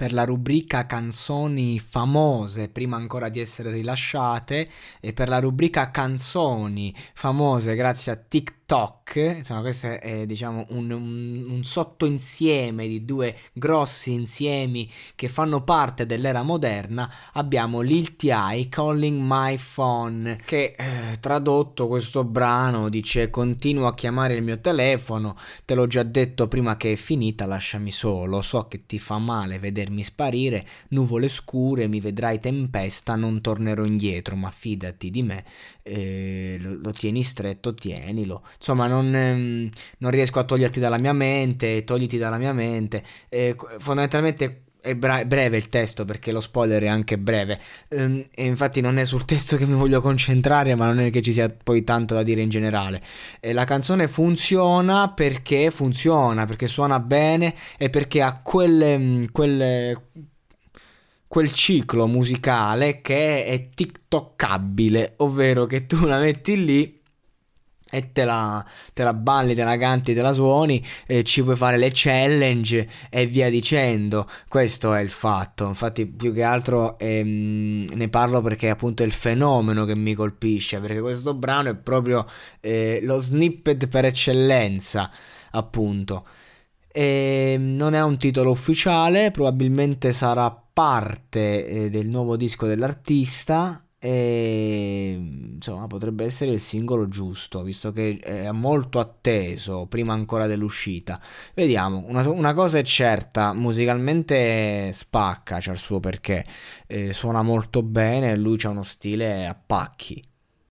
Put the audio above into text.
Per la rubrica canzoni famose prima ancora di essere rilasciate e per la rubrica canzoni famose grazie a TikTok, insomma questo è diciamo un, un, un sottoinsieme di due grossi insiemi che fanno parte dell'era moderna, abbiamo Lil T.I. Calling My Phone che eh, tradotto questo brano dice continuo a chiamare il mio telefono, te l'ho già detto prima che è finita, lasciami solo, so che ti fa male vedermi sparire, nuvole scure, mi vedrai tempesta, non tornerò indietro, ma fidati di me, eh, lo, lo, tieni stretto, tienilo. Insomma, non, ehm, non, riesco a toglierti dalla mia mente, togliti dalla mia mente. Eh, fondamentalmente è bra- breve il testo perché lo spoiler è anche breve. Um, e infatti non è sul testo che mi voglio concentrare ma non è che ci sia poi tanto da dire in generale. E la canzone funziona perché funziona perché suona bene e perché ha quelle, quelle quel ciclo musicale che è tiktokkabile ovvero che tu la metti lì e te la, te la, balli, te la canti, te la suoni, eh, ci puoi fare le challenge e via dicendo. Questo è il fatto. Infatti, più che altro ehm, ne parlo perché appunto è il fenomeno che mi colpisce. Perché questo brano è proprio eh, lo snippet per eccellenza, appunto. E ehm, non è un titolo ufficiale, probabilmente sarà parte eh, del nuovo disco dell'artista e insomma potrebbe essere il singolo giusto visto che è molto atteso prima ancora dell'uscita. Vediamo una, una cosa è certa musicalmente spacca c'ha il suo perché. Eh, suona molto bene lui ha uno stile a pacchi